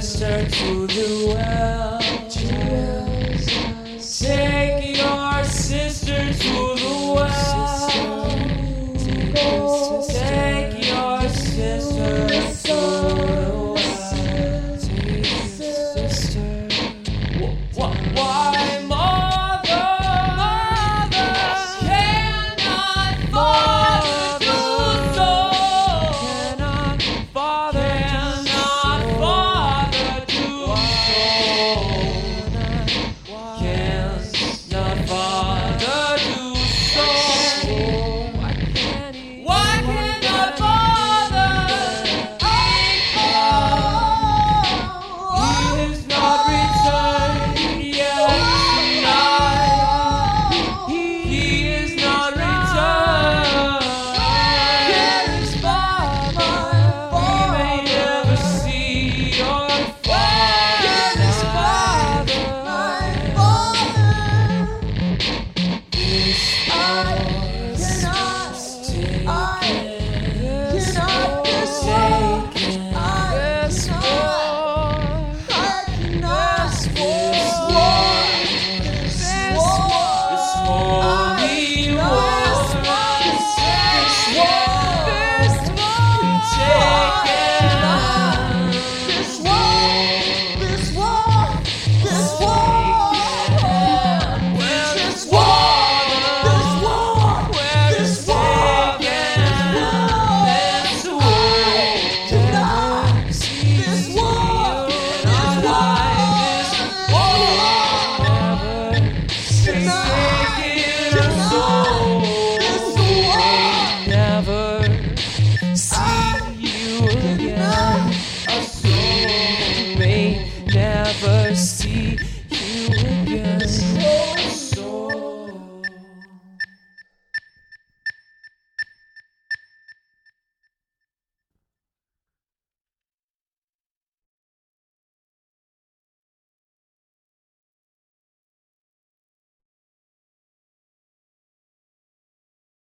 just turned to do well.